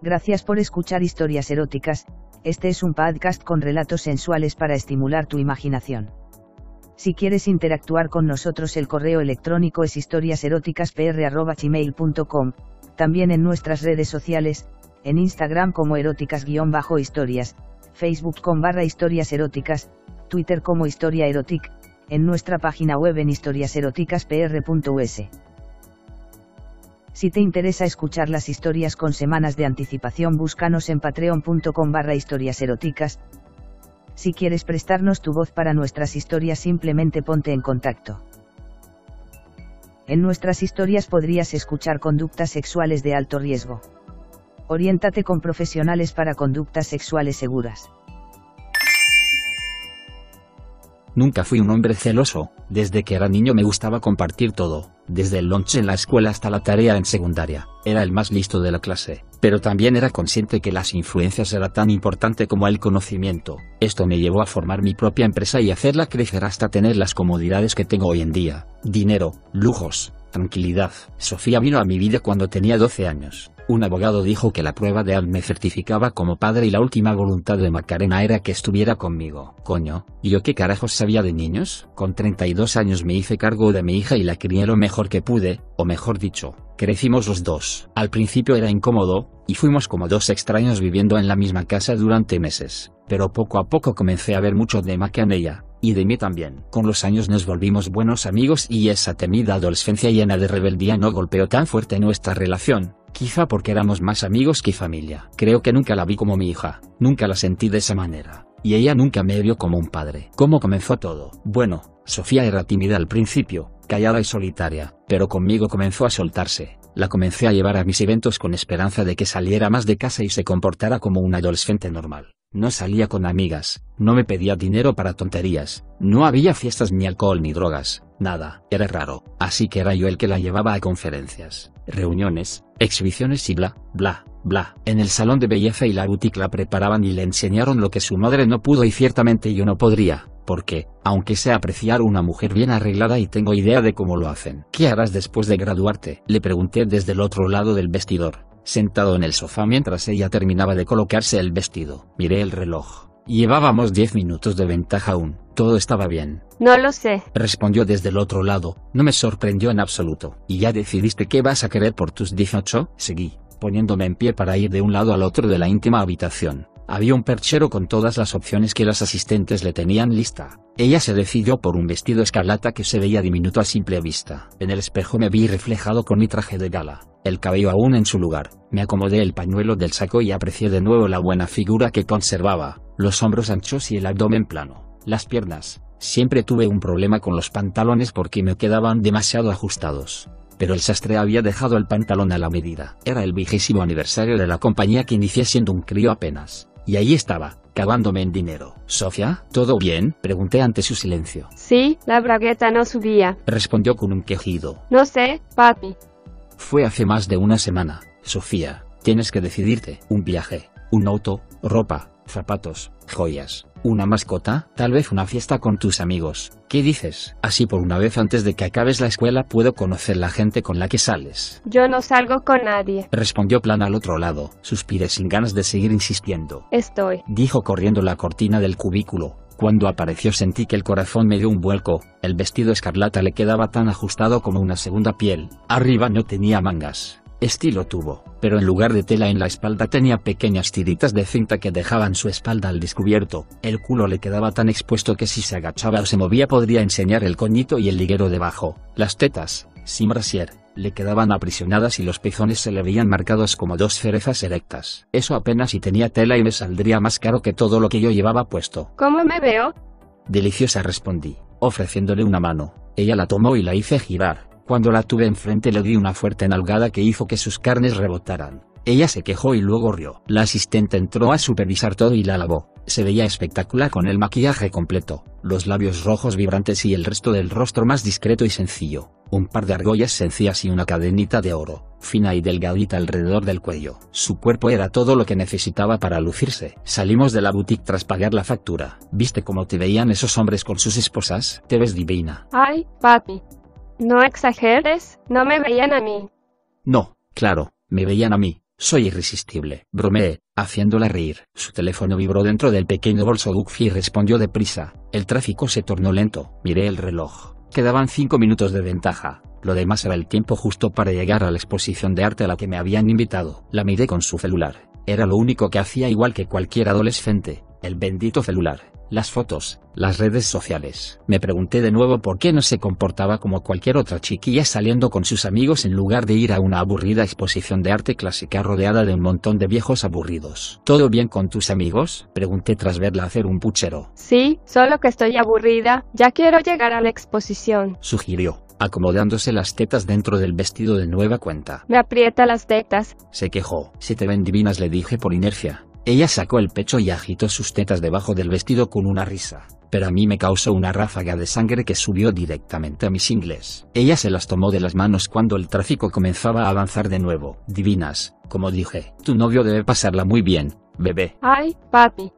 Gracias por escuchar historias eróticas, este es un podcast con relatos sensuales para estimular tu imaginación. Si quieres interactuar con nosotros el correo electrónico es historiaseroticaspr.gmail.com, también en nuestras redes sociales, en Instagram como eróticas-historias, Facebook con barra historias eróticas, Twitter como historia erotic, en nuestra página web en historiaseroticaspr.us. Si te interesa escuchar las historias con semanas de anticipación, búscanos en patreon.com barra historias eróticas. Si quieres prestarnos tu voz para nuestras historias, simplemente ponte en contacto. En nuestras historias podrías escuchar conductas sexuales de alto riesgo. Oriéntate con profesionales para conductas sexuales seguras. Nunca fui un hombre celoso, desde que era niño me gustaba compartir todo, desde el lunch en la escuela hasta la tarea en secundaria, era el más listo de la clase, pero también era consciente que las influencias era tan importante como el conocimiento, esto me llevó a formar mi propia empresa y hacerla crecer hasta tener las comodidades que tengo hoy en día, dinero, lujos, tranquilidad. Sofía vino a mi vida cuando tenía 12 años. Un abogado dijo que la prueba de AD me certificaba como padre y la última voluntad de Macarena era que estuviera conmigo. Coño, ¿yo qué carajos sabía de niños? Con 32 años me hice cargo de mi hija y la crié lo mejor que pude, o mejor dicho, crecimos los dos. Al principio era incómodo, y fuimos como dos extraños viviendo en la misma casa durante meses, pero poco a poco comencé a ver mucho de Maca en ella, y de mí también. Con los años nos volvimos buenos amigos y esa temida adolescencia llena de rebeldía no golpeó tan fuerte nuestra relación, quizá porque éramos más amigos que familia. Creo que nunca la vi como mi hija, nunca la sentí de esa manera, y ella nunca me vio como un padre. ¿Cómo comenzó todo? Bueno, Sofía era tímida al principio, callada y solitaria, pero conmigo comenzó a soltarse. La comencé a llevar a mis eventos con esperanza de que saliera más de casa y se comportara como un adolescente normal. No salía con amigas, no me pedía dinero para tonterías, no había fiestas ni alcohol ni drogas, nada, era raro, así que era yo el que la llevaba a conferencias, reuniones, exhibiciones y bla, bla, bla. En el salón de belleza y la boutique la preparaban y le enseñaron lo que su madre no pudo y ciertamente yo no podría, porque, aunque sé apreciar una mujer bien arreglada y tengo idea de cómo lo hacen. ¿Qué harás después de graduarte? Le pregunté desde el otro lado del vestidor sentado en el sofá mientras ella terminaba de colocarse el vestido. Miré el reloj. Llevábamos diez minutos de ventaja aún. Todo estaba bien. No lo sé. Respondió desde el otro lado. No me sorprendió en absoluto. ¿Y ya decidiste qué vas a querer por tus 18? Seguí, poniéndome en pie para ir de un lado al otro de la íntima habitación. Había un perchero con todas las opciones que las asistentes le tenían lista. Ella se decidió por un vestido escarlata que se veía diminuto a simple vista. En el espejo me vi reflejado con mi traje de gala, el cabello aún en su lugar. Me acomodé el pañuelo del saco y aprecié de nuevo la buena figura que conservaba, los hombros anchos y el abdomen plano, las piernas. Siempre tuve un problema con los pantalones porque me quedaban demasiado ajustados pero el sastre había dejado el pantalón a la medida. Era el vigésimo aniversario de la compañía que inicié siendo un crío apenas. Y ahí estaba, cavándome en dinero. Sofía, ¿todo bien? Pregunté ante su silencio. Sí, la bragueta no subía. Respondió con un quejido. No sé, papi. Fue hace más de una semana. Sofía, tienes que decidirte. Un viaje, un auto, ropa, zapatos, joyas, una mascota, tal vez una fiesta con tus amigos. ¿Qué dices? Así por una vez antes de que acabes la escuela puedo conocer la gente con la que sales. Yo no salgo con nadie. Respondió Plan al otro lado. Suspiré sin ganas de seguir insistiendo. Estoy. Dijo corriendo la cortina del cubículo. Cuando apareció sentí que el corazón me dio un vuelco, el vestido escarlata le quedaba tan ajustado como una segunda piel, arriba no tenía mangas, estilo tubo, pero en lugar de tela en la espalda tenía pequeñas tiritas de cinta que dejaban su espalda al descubierto, el culo le quedaba tan expuesto que si se agachaba o se movía podría enseñar el coñito y el liguero debajo, las tetas, sin brasier, le quedaban aprisionadas y los pezones se le veían marcados como dos cerezas erectas. Eso apenas si tenía tela y me saldría más caro que todo lo que yo llevaba puesto. ¿Cómo me veo? Deliciosa respondí, ofreciéndole una mano. Ella la tomó y la hice girar. Cuando la tuve enfrente le di una fuerte nalgada que hizo que sus carnes rebotaran. Ella se quejó y luego rió. La asistente entró a supervisar todo y la lavó. Se veía espectacular con el maquillaje completo, los labios rojos vibrantes y el resto del rostro más discreto y sencillo. Un par de argollas sencillas y una cadenita de oro, fina y delgadita alrededor del cuello. Su cuerpo era todo lo que necesitaba para lucirse. Salimos de la boutique tras pagar la factura. ¿Viste cómo te veían esos hombres con sus esposas? Te ves divina. Ay, papi. No exageres, no me veían a mí. No, claro, me veían a mí, Soy irresistible. Bromeé, haciéndola reír. Su teléfono vibró dentro del pequeño bolso Duffy y respondió deprisa. El tráfico se tornó lento. Miré el reloj. Quedaban cinco minutos de ventaja. Lo demás era el tiempo justo para llegar a la exposición de arte a la que me habían invitado. La miré con su celular. Era lo único que hacía igual que cualquier adolescente. El bendito celular las fotos, las redes sociales. Me pregunté de nuevo por qué no se comportaba como cualquier otra chiquilla saliendo con sus amigos en lugar de ir a una aburrida exposición de arte clásica rodeada de un montón de viejos aburridos. ¿Todo bien con tus amigos? Pregunté tras verla hacer un puchero. Sí, solo que estoy aburrida, ya quiero llegar a la exposición. Sugirió acomodándose las tetas dentro del vestido de nueva cuenta. Me aprieta las tetas. Se quejó. Si te ven divinas le dije por inercia. Ella sacó el pecho y agitó sus tetas debajo del vestido con una risa, pero a mí me causó una ráfaga de sangre que subió directamente a mis ingles. Ella se las tomó de las manos cuando el tráfico comenzaba a avanzar de nuevo. Divinas, como dije, tu novio debe pasarla muy bien, bebé. Ay, papi.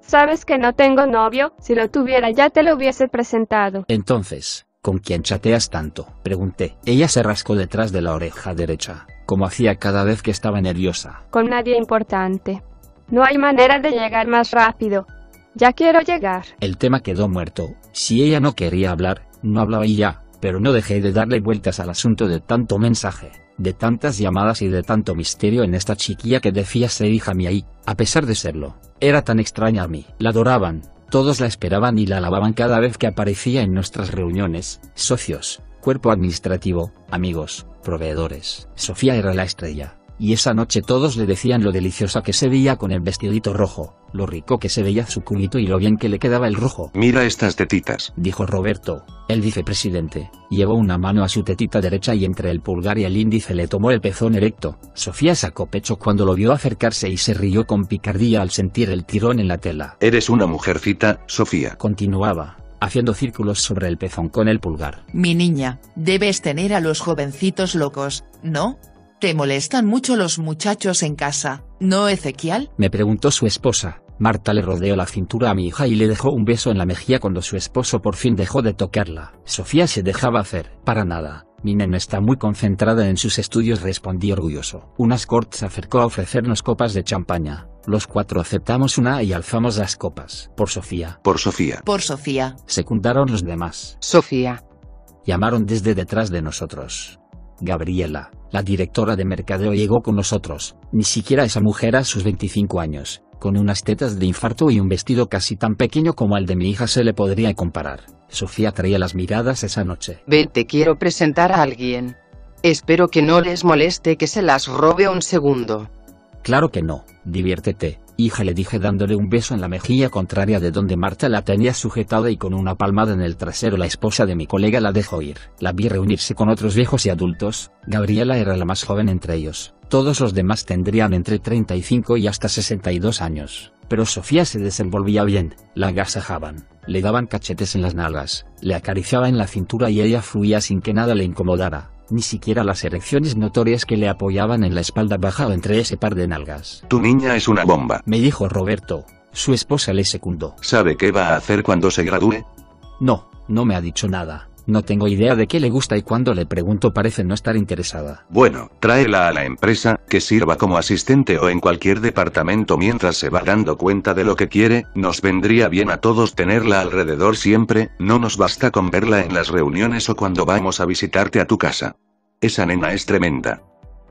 ¿Sabes que no tengo novio? Si lo tuviera ya te lo hubiese presentado. Entonces, ¿con quién chateas tanto? Pregunté. Ella se rascó detrás de la oreja derecha, como hacía cada vez que estaba nerviosa. Con nadie importante. No hay manera de llegar más rápido. Ya quiero llegar. El tema quedó muerto. Si ella no quería hablar, no hablaba y ya, pero no dejé de darle vueltas al asunto de tanto mensaje, de tantas llamadas y de tanto misterio en esta chiquilla que decía ser hija mía y, a pesar de serlo, era tan extraña a mí. La adoraban, todos la esperaban y la alababan cada vez que aparecía en nuestras reuniones, socios, cuerpo administrativo, amigos, proveedores. Sofía era la estrella y esa noche todos le decían lo deliciosa que se veía con el vestidito rojo, lo rico que se veía su culito y lo bien que le quedaba el rojo. Mira estas tetitas, dijo Roberto, el vicepresidente. Llevó una mano a su tetita derecha y entre el pulgar y el índice le tomó el pezón erecto. Sofía sacó pecho cuando lo vio acercarse y se rió con picardía al sentir el tirón en la tela. Eres una mujercita, Sofía. Continuaba haciendo círculos sobre el pezón con el pulgar. Mi niña, debes tener a los jovencitos locos, ¿no? Te molestan mucho los muchachos en casa, ¿no Ezequiel? Me preguntó su esposa. Marta le rodeó la cintura a mi hija y le dejó un beso en la mejilla cuando su esposo por fin dejó de tocarla. Sofía se dejaba hacer, para nada. Mi nena está muy concentrada en sus estudios, respondí orgulloso. Unas Cort se acercó a ofrecernos copas de champaña. Los cuatro aceptamos una y alzamos las copas. Por Sofía. Por Sofía. Por Sofía. Secundaron los demás. Sofía. Llamaron desde detrás de nosotros. Gabriela, la directora de mercadeo llegó con nosotros, ni siquiera esa mujer a sus 25 años, con unas tetas de infarto y un vestido casi tan pequeño como el de mi hija se le podría comparar. Sofía traía las miradas esa noche. Ven, te quiero presentar a alguien. Espero que no les moleste que se las robe un segundo. Claro que no, diviértete, hija le dije dándole un beso en la mejilla contraria de donde Marta la tenía sujetada y con una palmada en el trasero la esposa de mi colega la dejó ir. La vi reunirse con otros viejos y adultos, Gabriela era la más joven entre ellos, todos los demás tendrían entre 35 y hasta 62 años, pero Sofía se desenvolvía bien, la agasajaban, le daban cachetes en las nalgas, le acariciaba en la cintura y ella fluía sin que nada le incomodara ni siquiera las erecciones notorias que le apoyaban en la espalda baja o entre ese par de nalgas. Tu niña es una bomba. Me dijo Roberto. Su esposa le secundó. ¿Sabe qué va a hacer cuando se gradúe? No, no me ha dicho nada. No tengo idea de qué le gusta y cuando le pregunto parece no estar interesada. Bueno, tráela a la empresa, que sirva como asistente o en cualquier departamento mientras se va dando cuenta de lo que quiere, nos vendría bien a todos tenerla alrededor siempre, no nos basta con verla en las reuniones o cuando vamos a visitarte a tu casa. Esa nena es tremenda.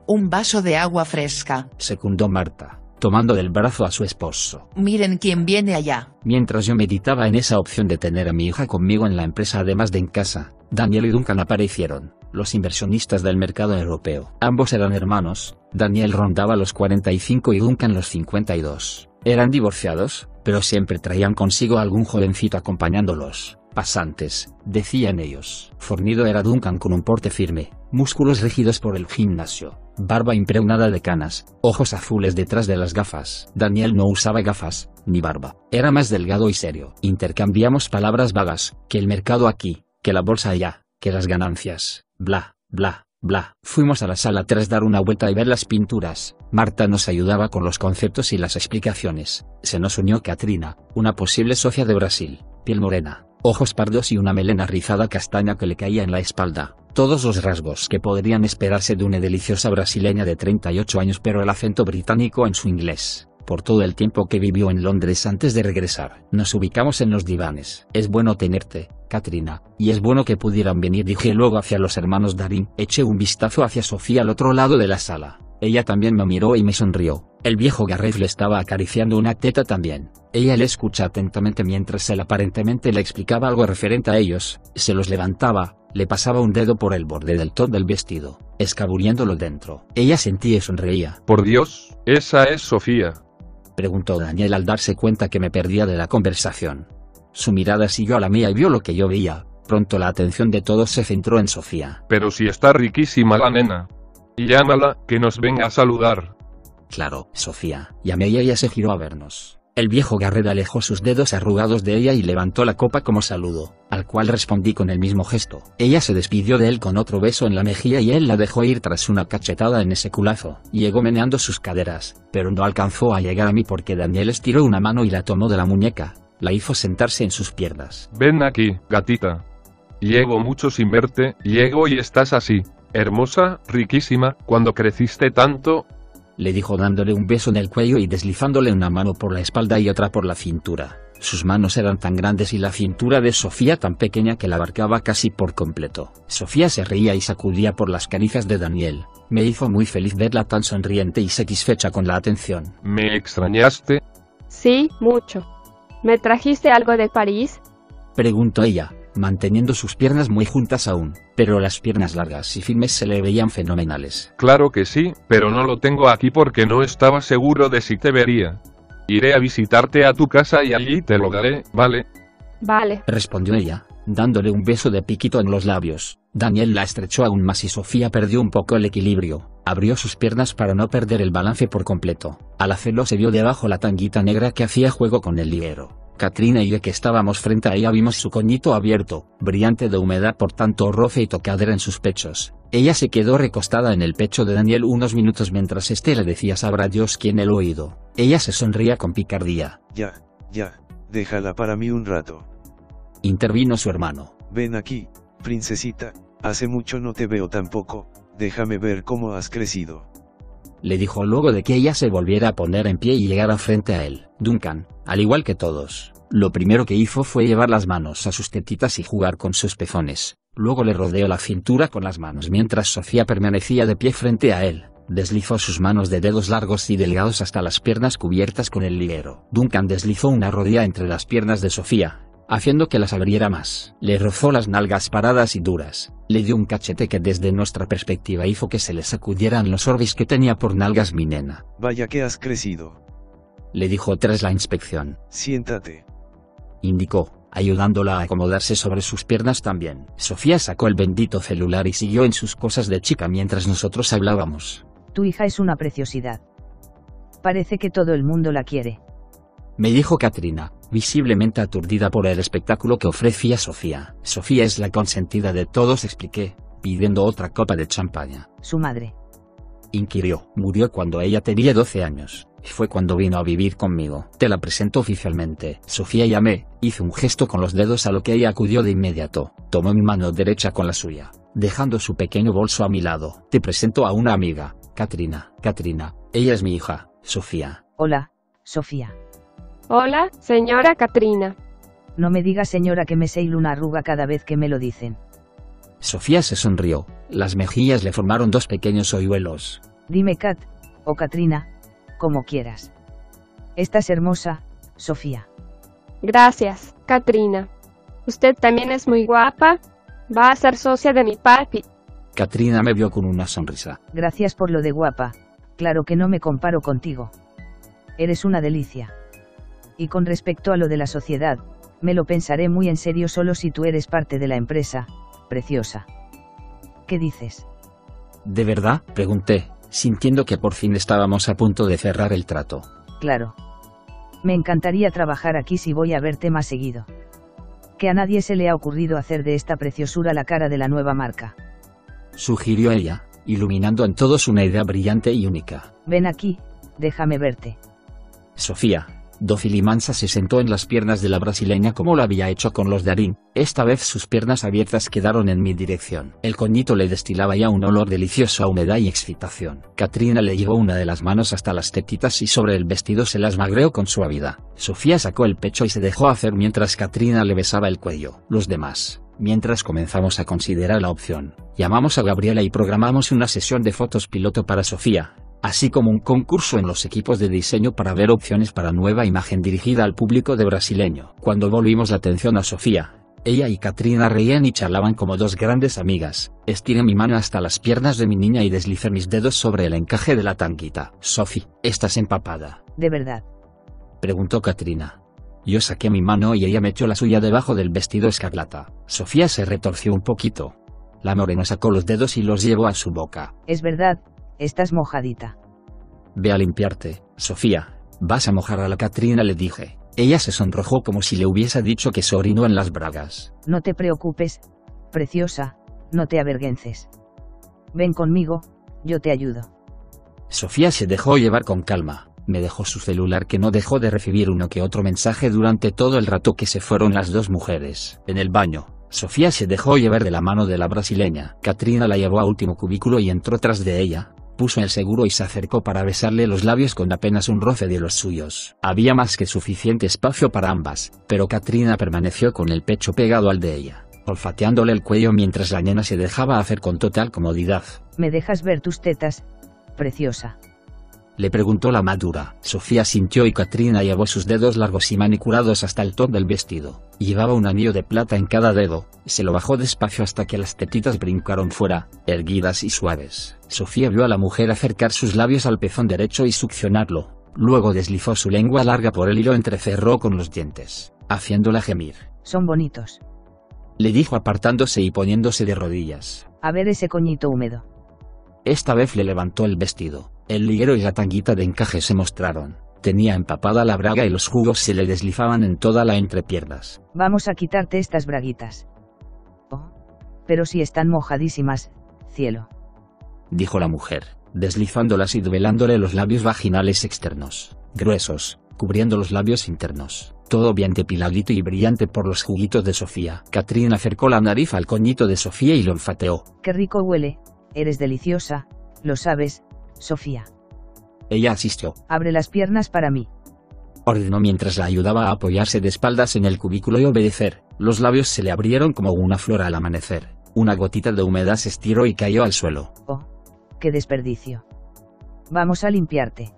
Un vaso de agua fresca. Secundó Marta tomando del brazo a su esposo. Miren quién viene allá. Mientras yo meditaba en esa opción de tener a mi hija conmigo en la empresa además de en casa, Daniel y Duncan aparecieron, los inversionistas del mercado europeo. Ambos eran hermanos, Daniel rondaba los 45 y Duncan los 52. Eran divorciados, pero siempre traían consigo algún jovencito acompañándolos. Pasantes, decían ellos. Fornido era Duncan con un porte firme, músculos rígidos por el gimnasio, barba impregnada de canas, ojos azules detrás de las gafas. Daniel no usaba gafas, ni barba. Era más delgado y serio. Intercambiamos palabras vagas, que el mercado aquí, que la bolsa allá, que las ganancias, bla, bla, bla. Fuimos a la sala tras dar una vuelta y ver las pinturas. Marta nos ayudaba con los conceptos y las explicaciones. Se nos unió Katrina, una posible socia de Brasil. piel morena, ojos pardos y una melena rizada castaña que le caía en la espalda, todos los rasgos que podrían esperarse de una deliciosa brasileña de 38 años pero el acento británico en su inglés. Por todo el tiempo que vivió en Londres antes de regresar, nos ubicamos en los divanes. Es bueno tenerte, Katrina, y es bueno que pudieran venir, dije luego hacia los hermanos Darin. Eché un vistazo hacia Sofía al otro lado de la sala. Ella también me miró y me sonrió. El viejo Garrett le estaba acariciando una teta también. Ella le escucha atentamente mientras él aparentemente le explicaba algo referente a ellos, se los levantaba, le pasaba un dedo por el borde del top del vestido, escabulliéndolo dentro. Ella sentía y sonreía. Por Dios, esa es Sofía. Preguntó Daniel al darse cuenta que me perdía de la conversación. Su mirada siguió a la mía y vio lo que yo veía. Pronto la atención de todos se centró en Sofía. Pero si está riquísima la nena. Llámala, que nos venga a saludar. Claro, Sofía. Llamé y ella se giró a vernos. El viejo Garrett alejó sus dedos arrugados de ella y levantó la copa como saludo, al cual respondí con el mismo gesto. Ella se despidió de él con otro beso en la mejilla y él la dejó ir tras una cachetada en ese culazo. Llegó meneando sus caderas, pero no alcanzó a llegar a mí porque Daniel estiró una mano y la tomó de la muñeca, la hizo sentarse en sus piernas. Ven aquí, gatita. Llego mucho sin verte, llego y estás así. Hermosa, riquísima, cuando creciste tanto, le dijo dándole un beso en el cuello y deslizándole una mano por la espalda y otra por la cintura. Sus manos eran tan grandes y la cintura de Sofía tan pequeña que la abarcaba casi por completo. Sofía se reía y sacudía por las caricias de Daniel. Me hizo muy feliz verla tan sonriente y satisfecha con la atención. ¿Me extrañaste? Sí, mucho. ¿Me trajiste algo de París? Preguntó ella, manteniendo sus piernas muy juntas aún, pero las piernas largas y firmes se le veían fenomenales. Claro que sí, pero no lo tengo aquí porque no estaba seguro de si te vería. Iré a visitarte a tu casa y allí te lo daré, ¿vale? Vale, respondió ella, dándole un beso de piquito en los labios. Daniel la estrechó aún más y Sofía perdió un poco el equilibrio. Abrió sus piernas para no perder el balance por completo. Al hacerlo se vio debajo la tanguita negra que hacía juego con el liguero. Katrina y yo que estábamos frente a ella vimos su coñito abierto, brillante de humedad por tanto roce y tocadera en sus pechos. Ella se quedó recostada en el pecho de Daniel unos minutos mientras este le decía sabrá Dios quién el oído. Ella se sonría con picardía. Ya, ya, déjala para mí un rato. Intervino su hermano. Ven aquí, princesita, hace mucho no te veo tampoco, déjame ver cómo has crecido le dijo luego de que ella se volviera a poner en pie y llegara frente a él. Duncan, al igual que todos, lo primero que hizo fue llevar las manos a sus tetitas y jugar con sus pezones. Luego le rodeó la cintura con las manos mientras Sofía permanecía de pie frente a él. Deslizó sus manos de dedos largos y delgados hasta las piernas cubiertas con el liguero. Duncan deslizó una rodilla entre las piernas de Sofía, haciendo que las abriera más. Le rozó las nalgas paradas y duras, le dio un cachete que desde nuestra perspectiva hizo que se le sacudieran los orbis que tenía por nalgas mi nena. Vaya que has crecido. Le dijo tras la inspección. Siéntate. Indicó, ayudándola a acomodarse sobre sus piernas también. Sofía sacó el bendito celular y siguió en sus cosas de chica mientras nosotros hablábamos. Tu hija es una preciosidad. Parece que todo el mundo la quiere. Me dijo Katrina, visiblemente aturdida por el espectáculo que ofrecía Sofía. Sofía es la consentida de todos, expliqué, pidiendo otra copa de champaña. Su madre. Inquirió. Murió cuando ella tenía 12 años. Fue cuando vino a vivir conmigo. Te la presento oficialmente. Sofía llamé, hizo un gesto con los dedos a lo que ella acudió de inmediato. Tomó mi mano derecha con la suya, dejando su pequeño bolso a mi lado. Te presento a una amiga, Katrina. Katrina, ella es mi hija, Sofía. Hola, Sofía. Hola, señora Katrina. No me diga señora que me seilo una arruga cada vez que me lo dicen. Sofía se sonrió, las mejillas le formaron dos pequeños hoyuelos. Dime Kat, o Katrina, como quieras. Estás hermosa, Sofía. Gracias, Katrina. Usted también es muy guapa. Va a ser socia de mi papi. Katrina me vio con una sonrisa. Gracias por lo de guapa. Claro que no me comparo contigo. Eres una delicia. Y con respecto a lo de la sociedad, me lo pensaré muy en serio solo si tú eres parte de la empresa, preciosa. ¿Qué dices? ¿De verdad? pregunté, sintiendo que por fin estábamos a punto de cerrar el trato. Claro. Me encantaría trabajar aquí si voy a verte más seguido. Que a nadie se le ha ocurrido hacer de esta preciosura la cara de la nueva marca. Sugirió ella, iluminando en todos una idea brillante y única. Ven aquí, déjame verte. Sofía, Mansa se sentó en las piernas de la brasileña como lo había hecho con los de esta vez sus piernas abiertas quedaron en mi dirección. El coñito le destilaba ya un olor delicioso a humedad y excitación. Katrina le llevó una de las manos hasta las tetitas y sobre el vestido se las magreó con suavidad. Sofía sacó el pecho y se dejó hacer mientras Katrina le besaba el cuello. Los demás, mientras comenzamos a considerar la opción, llamamos a Gabriela y programamos una sesión de fotos piloto para Sofía, así como un concurso en los equipos de diseño para ver opciones para nueva imagen dirigida al público de brasileño. Cuando volvimos la atención a Sofía, ella y Katrina reían y charlaban como dos grandes amigas. Estiré mi mano hasta las piernas de mi niña y deslicé mis dedos sobre el encaje de la tanguita. Sophie, ¿estás empapada? De verdad. Preguntó Katrina. Yo saqué mi mano y ella metió la suya debajo del vestido escarlata. Sofía se retorció un poquito. La morena sacó los dedos y los llevó a su boca. Es verdad, estás mojadita. Ve a limpiarte, Sofía. Vas a mojar a la Katrina, le dije. Ella se sonrojó como si le hubiese dicho que se orinó en las bragas. No te preocupes, preciosa, no te avergüences. Ven conmigo, yo te ayudo. Sofía se dejó llevar con calma, me dejó su celular que no dejó de recibir uno que otro mensaje durante todo el rato que se fueron las dos mujeres. En el baño, Sofía se dejó llevar de la mano de la brasileña. Katrina la llevó a último cubículo y entró tras de ella, puso el seguro y se acercó para besarle los labios con apenas un roce de los suyos. Había más que suficiente espacio para ambas, pero Katrina permaneció con el pecho pegado al de ella, olfateándole el cuello mientras la nena se dejaba hacer con total comodidad. ¿Me dejas ver tus tetas? Preciosa. Le preguntó la madura. Sofía sintió y Katrina llevó sus dedos largos y manicurados hasta el top del vestido. Llevaba un anillo de plata en cada dedo, se lo bajó despacio hasta que las tetitas brincaron fuera, erguidas y suaves. Sofía vio a la mujer acercar sus labios al pezón derecho y succionarlo. Luego deslizó su lengua larga por el hilo entrecerró con los dientes, haciéndola gemir. Son bonitos. Le dijo apartándose y poniéndose de rodillas. A ver ese coñito húmedo. Esta vez le levantó el vestido. El liguero y la tanguita de encaje se mostraron. Tenía empapada la braga y los jugos se le deslizaban en toda la entrepiernas. Vamos a quitarte estas braguitas. Oh, pero si están mojadísimas, cielo. Dijo la mujer, deslizándolas y develándole los labios vaginales externos, gruesos, cubriendo los labios internos. Todo bien depiladito y brillante por los juguitos de Sofía. Katrina acercó la nariz al coñito de Sofía y lo olfateó. Qué rico huele, eres deliciosa, lo sabes, Sofía. Ella asistió. Abre las piernas para mí. Ordenó mientras la ayudaba a apoyarse de espaldas en el cubículo y obedecer. Los labios se le abrieron como una flor al amanecer. Una gotita de humedad se estiró y cayó al suelo. Oh, qué desperdicio. Vamos a limpiarte.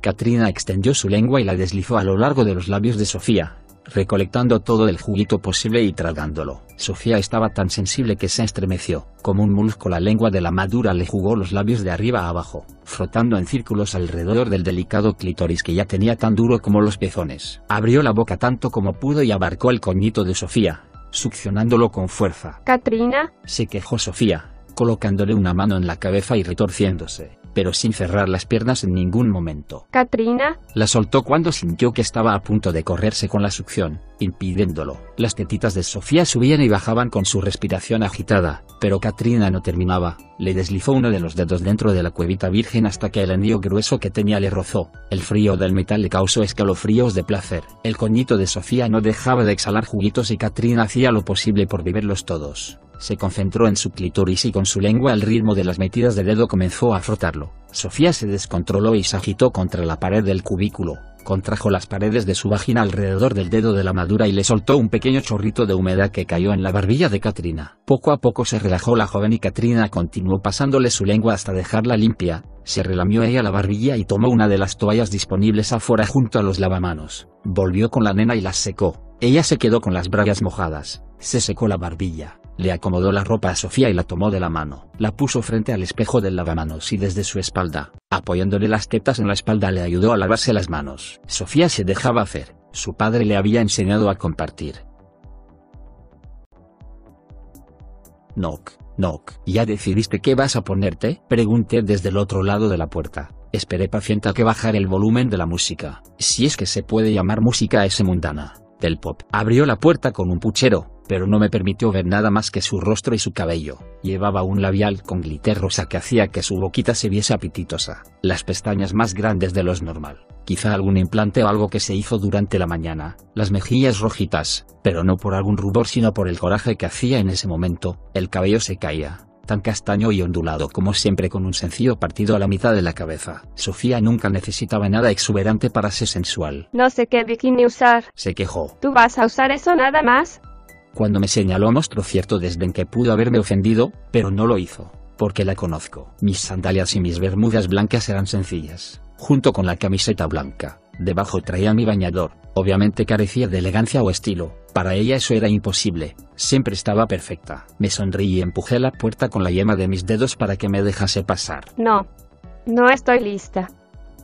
Katrina extendió su lengua y la deslizó a lo largo de los labios de Sofía, recolectando todo el juguito posible y tragándolo. Sofía estaba tan sensible que se estremeció, como un musgo la lengua de la madura le jugó los labios de arriba a abajo, frotando en círculos alrededor del delicado clítoris que ya tenía tan duro como los pezones. Abrió la boca tanto como pudo y abarcó el coñito de Sofía, succionándolo con fuerza. Katrina, Se quejó Sofía, colocándole una mano en la cabeza y retorciéndose, pero sin cerrar las piernas en ningún momento. Katrina, La soltó cuando sintió que estaba a punto de correrse con la succión, impidiéndolo. Las tetitas de Sofía subían y bajaban con su respiración agitada, pero Katrina no terminaba. Le deslizó uno de los dedos dentro de la cuevita virgen hasta que el anillo grueso que tenía le rozó. El frío del metal le causó escalofríos de placer. El coñito de Sofía no dejaba de exhalar juguitos y Katrina hacía lo posible por beberlos todos. Se concentró en su clítoris y con su lengua al ritmo de las metidas de dedo comenzó a frotarlo. Sofía se descontroló y se agitó contra la pared del cubículo, contrajo las paredes de su vagina alrededor del dedo de la madura y le soltó un pequeño chorrito de humedad que cayó en la barbilla de Katrina. Poco a poco se relajó la joven y Katrina continuó pasándole su lengua hasta dejarla limpia. Se relamió ella la barbilla y tomó una de las toallas disponibles afuera junto a los lavamanos. Volvió con la nena y las secó. Ella se quedó con las bragas mojadas. Se secó la barbilla. Le acomodó la ropa a Sofía y la tomó de la mano. La puso frente al espejo del lavamanos y desde su espalda, apoyándole las tetas en la espalda, le ayudó a lavarse las manos. Sofía se dejaba hacer. Su padre le había enseñado a compartir. Knock, knock. ¿Ya decidiste qué vas a ponerte? Pregunté desde el otro lado de la puerta. Esperé paciente a que bajara el volumen de la música, si es que se puede llamar música a ese mundana, del pop. Abrió la puerta con un puchero, pero no me permitió ver nada más que su rostro y su cabello. Llevaba un labial con glitter rosa que hacía que su boquita se viese apetitosa, las pestañas más grandes de los normal, quizá algún implante o algo que se hizo durante la mañana, las mejillas rojitas, pero no por algún rubor sino por el coraje que hacía en ese momento, el cabello se caía, tan castaño y ondulado como siempre con un sencillo partido a la mitad de la cabeza. Sofía nunca necesitaba nada exuberante para ser sensual. No sé qué bikini usar. Se quejó. ¿Tú vas a usar eso nada más? Cuando me señaló mostró cierto desdén que pudo haberme ofendido, pero no lo hizo, porque la conozco. Mis sandalias y mis bermudas blancas eran sencillas, junto con la camiseta blanca. Debajo traía mi bañador, obviamente carecía de elegancia o estilo, para ella eso era imposible, siempre estaba perfecta. Me sonreí y empujé la puerta con la yema de mis dedos para que me dejase pasar. No. No estoy lista.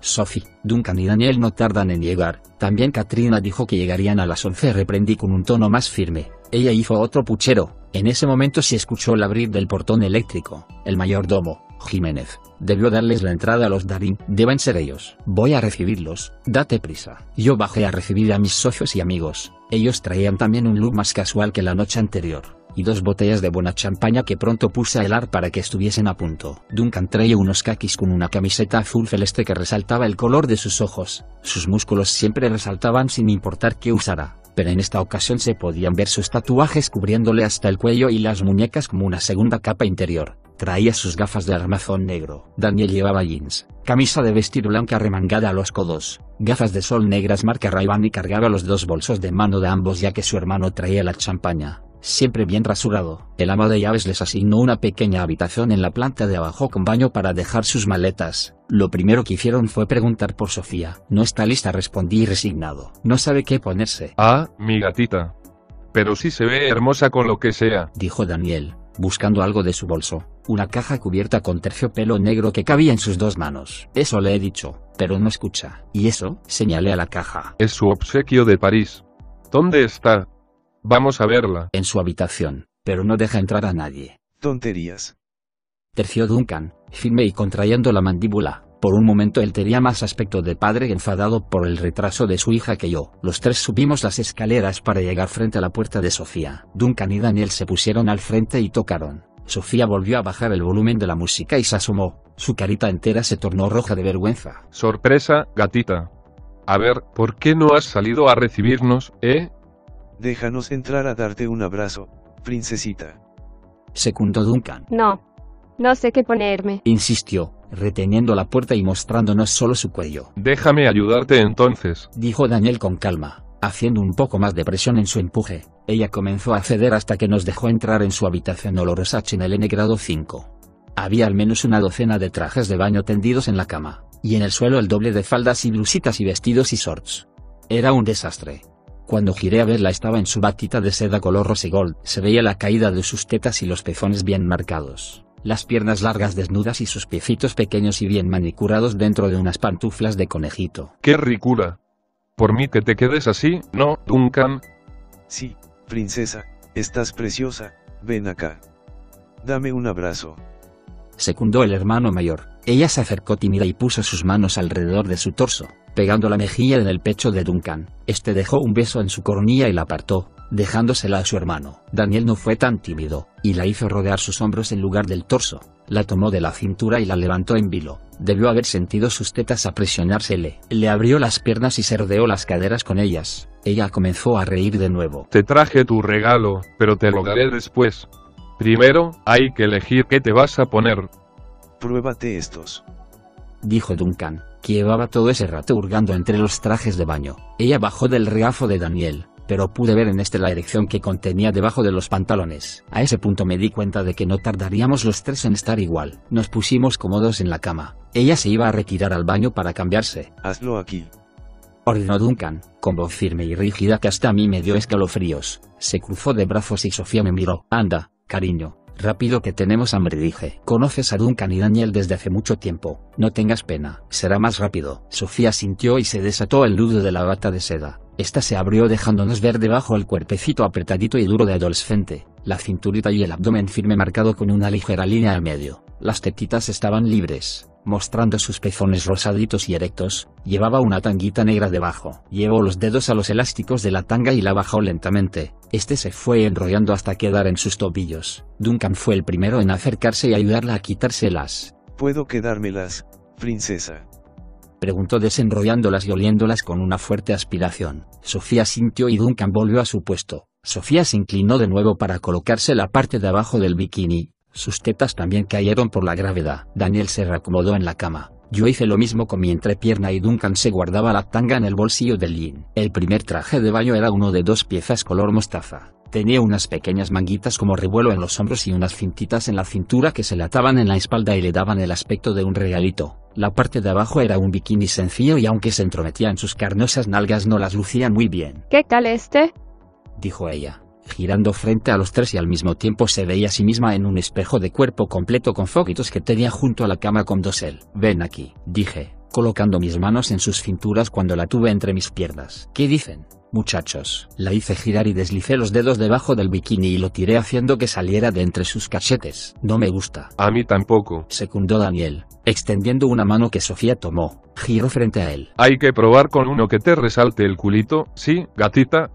Sophie, Duncan y Daniel no tardan en llegar. También Katrina dijo que llegarían a las 11. Reprendí con un tono más firme. Ella hizo otro puchero. En ese momento se escuchó el abrir del portón eléctrico. El mayordomo, Jiménez, debió darles la entrada a los Darín. Deben ser ellos. Voy a recibirlos. Date prisa. Yo bajé a recibir a mis socios y amigos. Ellos traían también un look más casual que la noche anterior y dos botellas de buena champaña que pronto puse a helar para que estuviesen a punto. Duncan traía unos caquis con una camiseta azul celeste que resaltaba el color de sus ojos. Sus músculos siempre resaltaban sin importar qué usara, pero en esta ocasión se podían ver sus tatuajes cubriéndole hasta el cuello y las muñecas como una segunda capa interior. Traía sus gafas de armazón negro. Daniel llevaba jeans, camisa de vestir blanca remangada a los codos, gafas de sol negras marca ray y cargaba los dos bolsos de mano de ambos ya que su hermano traía la champaña siempre bien rasurado. El ama de llaves les asignó una pequeña habitación en la planta de abajo con baño para dejar sus maletas. Lo primero que hicieron fue preguntar por Sofía. No está lista, respondí resignado. No sabe qué ponerse. Ah, mi gatita. Pero sí se ve hermosa con lo que sea, dijo Daniel, buscando algo de su bolso. Una caja cubierta con terciopelo negro que cabía en sus dos manos. Eso le he dicho, pero no escucha. ¿Y eso? Señalé a la caja. Es su obsequio de París. ¿Dónde está? Vamos a verla. En su habitación, pero no deja entrar a nadie. Tonterías. Terció Duncan, firme y contrayendo la mandíbula. Por un momento él tenía más aspecto de padre enfadado por el retraso de su hija que yo. Los tres subimos las escaleras para llegar frente a la puerta de Sofía. Duncan y Daniel se pusieron al frente y tocaron. Sofía volvió a bajar el volumen de la música y se asomó. Su carita entera se tornó roja de vergüenza. Sorpresa, gatita. A ver, ¿por qué no has salido a recibirnos, eh? Déjanos entrar a darte un abrazo, princesita. Secundó Duncan. No. No sé qué ponerme. Insistió, reteniendo la puerta y mostrándonos solo su cuello. Déjame ayudarte entonces. Dijo Daniel con calma, haciendo un poco más de presión en su empuje. Ella comenzó a ceder hasta que nos dejó entrar en su habitación olorosa Chanel N grado 5. Había al menos una docena de trajes de baño tendidos en la cama, y en el suelo el doble de faldas y blusitas y vestidos y shorts. Era un desastre. Cuando giré a verla estaba en su batita de seda color rose gold. Se veía la caída de sus tetas y los pezones bien marcados. Las piernas largas desnudas y sus piecitos pequeños y bien manicurados dentro de unas pantuflas de conejito. ¡Qué ricura! Por mí que te quedes así, ¿no, Duncan? Sí, princesa, estás preciosa, ven acá. Dame un abrazo. Secundó el hermano mayor. Ella se acercó tímida y puso sus manos alrededor de su torso pegando la mejilla en el pecho de Duncan. Este dejó un beso en su coronilla y la apartó, dejándosela a su hermano. Daniel no fue tan tímido, y la hizo rodear sus hombros en lugar del torso. La tomó de la cintura y la levantó en vilo. Debió haber sentido sus tetas a presionársele. Le abrió las piernas y se rodeó las caderas con ellas. Ella comenzó a reír de nuevo. Te traje tu regalo, pero te lo daré después. Primero, hay que elegir qué te vas a poner. Pruébate estos. Dijo Duncan que llevaba todo ese rato hurgando entre los trajes de baño. Ella bajó del regazo de Daniel, pero pude ver en este la erección que contenía debajo de los pantalones. A ese punto me di cuenta de que no tardaríamos los tres en estar igual. Nos pusimos cómodos en la cama. Ella se iba a retirar al baño para cambiarse. Hazlo aquí. Ordenó Duncan, con voz firme y rígida que hasta a mí me dio escalofríos. Se cruzó de brazos y Sofía me miró. Anda, cariño, Rápido que tenemos hambre dije. Conoces a Duncan y Daniel desde hace mucho tiempo. No tengas pena. Será más rápido. Sofía sintió y se desató el nudo de la bata de seda. Esta se abrió dejándonos ver debajo el cuerpecito apretadito y duro de adolescente, la cinturita y el abdomen firme marcado con una ligera línea al medio. Las tetitas estaban libres, mostrando sus pezones rosaditos y erectos, llevaba una tanguita negra debajo. Llevó los dedos a los elásticos de la tanga y la bajó lentamente. Este se fue enrollando hasta quedar en sus tobillos. Duncan fue el primero en acercarse y ayudarla a quitárselas. ¿Puedo quedármelas, princesa? Preguntó desenrollándolas y oliéndolas con una fuerte aspiración. Sofía sintió y Duncan volvió a su puesto. Sofía se inclinó de nuevo para colocarse la parte de abajo del bikini. Sus tetas también cayeron por la gravedad. Daniel se reacomodó en la cama. Yo hice lo mismo con mi entrepierna y Duncan se guardaba la tanga en el bolsillo del jean. El primer traje de baño era uno de dos piezas color mostaza. Tenía unas pequeñas manguitas como revuelo en los hombros y unas cintitas en la cintura que se le ataban en la espalda y le daban el aspecto de un regalito. La parte de abajo era un bikini sencillo y aunque se entrometía en sus carnosas nalgas no las lucían muy bien. ¿Qué tal este? Dijo ella, girando frente a los tres y al mismo tiempo se veía a sí misma en un espejo de cuerpo completo con foquitos que tenía junto a la cama con dosel. Ven aquí, dije, colocando mis manos en sus cinturas cuando la tuve entre mis piernas. ¿Qué dicen? Muchachos, la hice girar y deslicé los dedos debajo del bikini y lo tiré haciendo que saliera de entre sus cachetes. No me gusta. A mí tampoco. Secundó Daniel, extendiendo una mano que Sofía tomó. Giró frente a él. Hay que probar con uno que te resalte el culito, ¿sí, gatita?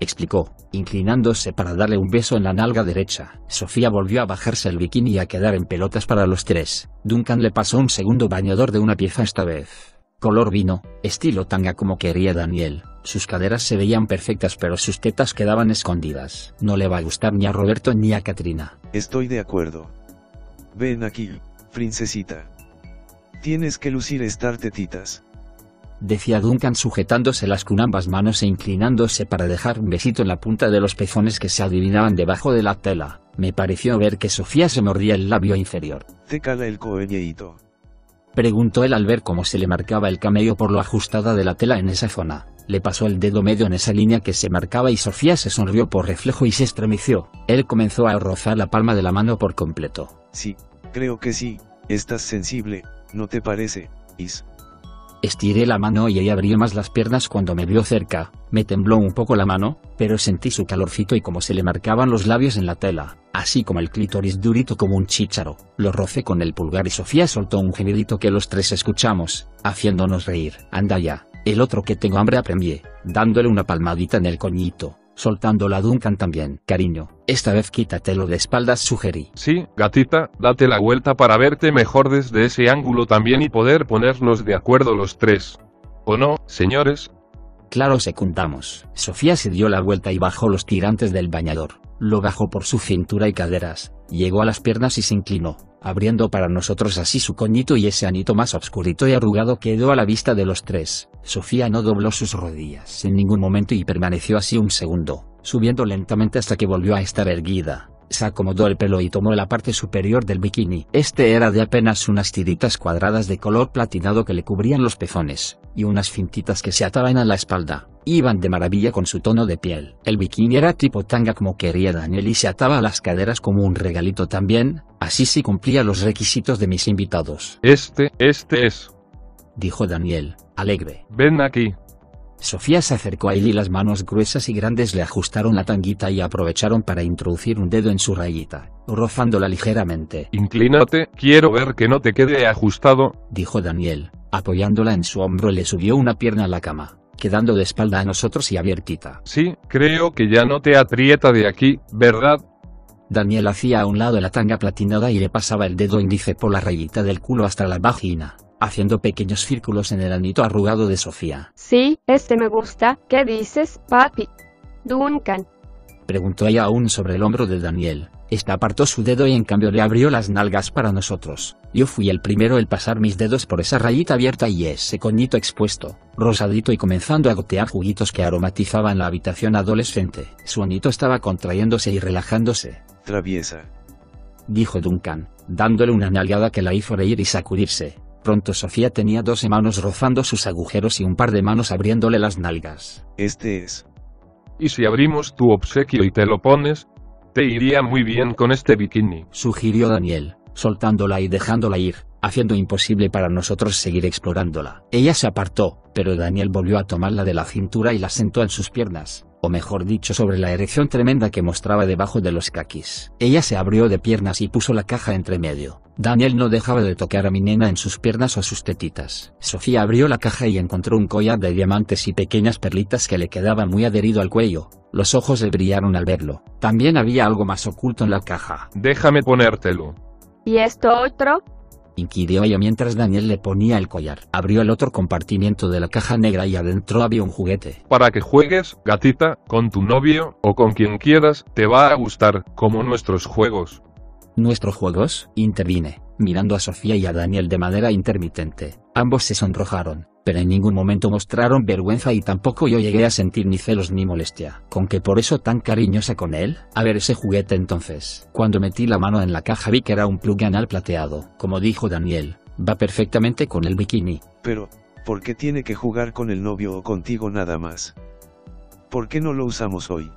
Explicó, inclinándose para darle un beso en la nalga derecha. Sofía volvió a bajarse el bikini y a quedar en pelotas para los tres. Duncan le pasó un segundo bañador de una pieza esta vez. Color vino, estilo tanga como quería Daniel. Sus caderas se veían perfectas pero sus tetas quedaban escondidas. No le va a gustar ni a Roberto ni a Katrina. Estoy de acuerdo. Ven aquí, princesita. Tienes que lucir estar tetitas. Decía Duncan sujetándoselas con ambas manos e inclinándose para dejar un besito en la punta de los pezones que se adivinaban debajo de la tela. Me pareció ver que Sofía se mordía el labio inferior. Te cala el coelleito. Preguntó él al ver cómo se le marcaba el camello por lo ajustada de la tela en esa zona. Le pasó el dedo medio en esa línea que se marcaba y Sofía se sonrió por reflejo y se estremeció. Él comenzó a rozar la palma de la mano por completo. Sí, creo que sí, estás sensible, ¿no te parece, Is? Estiré la mano y ella abrió más las piernas cuando me vio cerca, me tembló un poco la mano, pero sentí su calorcito y como se le marcaban los labios en la tela, así como el clítoris durito como un chícharo. Lo rocé con el pulgar y Sofía soltó un gemidito que los tres escuchamos, haciéndonos reír. Anda ya, el otro que tengo hambre apremié, dándole una palmadita en el coñito, soltándola a Duncan también. Cariño, esta vez quítatelo de espaldas sugerí. Sí, gatita, date la vuelta para verte mejor desde ese ángulo también y poder ponernos de acuerdo los tres. ¿O no, señores? Claro, secundamos. Sofía se dio la vuelta y bajó los tirantes del bañador. Lo bajó por su cintura y caderas, llegó a las piernas y se inclinó, abriendo para nosotros así su coñito y ese anito más obscurito y arrugado quedó a la vista de los tres. Sofía no dobló sus rodillas en ningún momento y permaneció así un segundo, subiendo lentamente hasta que volvió a estar erguida. Se acomodó el pelo y tomó la parte superior del bikini. Este era de apenas unas tiritas cuadradas de color platinado que le cubrían los pezones, y unas cintitas que se ataban a la espalda. Iban de maravilla con su tono de piel. El bikini era tipo tanga como quería Daniel y se ataba a las caderas como un regalito también, así sí cumplía los requisitos de mis invitados. Este, este es. Dijo Daniel, alegre. Ven aquí. Sofía se acercó a él y las manos gruesas y grandes le ajustaron la tanguita y aprovecharon para introducir un dedo en su rayita, rozándola ligeramente. Inclínate, quiero ver que no te quede ajustado, dijo Daniel, apoyándola en su hombro le subió una pierna a la cama, quedando de espalda a nosotros y abiertita. Sí, creo que ya no te aprieta de aquí, ¿verdad? Daniel hacía a un lado la tanga platinada y le pasaba el dedo índice por la rayita del culo hasta la vagina haciendo pequeños círculos en el anito arrugado de Sofía. Sí, este me gusta. ¿Qué dices, papi? Duncan. Preguntó ella aún sobre el hombro de Daniel. Este apartó su dedo y en cambio le abrió las nalgas para nosotros. Yo fui el primero el pasar mis dedos por esa rayita abierta y ese coñito expuesto, rosadito y comenzando a gotear juguitos que aromatizaban la habitación adolescente. Su anito estaba contrayéndose y relajándose. Traviesa. Dijo Duncan, dándole una nalgada que la hizo reír y sacudirse. Pronto Sofía tenía dos manos rozando sus agujeros y un par de manos abriéndole las nalgas. Este es. ¿Y si abrimos tu obsequio y te lo pones? Te iría muy bien con este bikini. Sugirió Daniel, soltándola y dejándola ir, haciendo imposible para nosotros seguir explorándola. Ella se apartó, pero Daniel volvió a tomarla de la cintura y la sentó en sus piernas, o mejor dicho sobre la erección tremenda que mostraba debajo de los caquis. Ella se abrió de piernas y puso la caja entre medio. Daniel no dejaba de tocar a mi nena en sus piernas o sus tetitas. Sofía abrió la caja y encontró un collar de diamantes y pequeñas perlitas que le quedaba muy adherido al cuello. Los ojos le brillaron al verlo. También había algo más oculto en la caja. Déjame ponértelo. ¿Y esto otro? Inquirió ella mientras Daniel le ponía el collar. Abrió el otro compartimiento de la caja negra y adentro había un juguete. Para que juegues, gatita, con tu novio, o con quien quieras, te va a gustar, como nuestros juegos. ¿Nuestros juegos? intervine, mirando a Sofía y a Daniel de manera intermitente. Ambos se sonrojaron, pero en ningún momento mostraron vergüenza y tampoco yo llegué a sentir ni celos ni molestia. ¿Con que por eso tan cariñosa con él? A ver ese juguete entonces. Cuando metí la mano en la caja vi que era un plug anal plateado. Como dijo Daniel, va perfectamente con el bikini. Pero, ¿por qué tiene que jugar con el novio o contigo nada más? ¿Por qué no lo usamos hoy?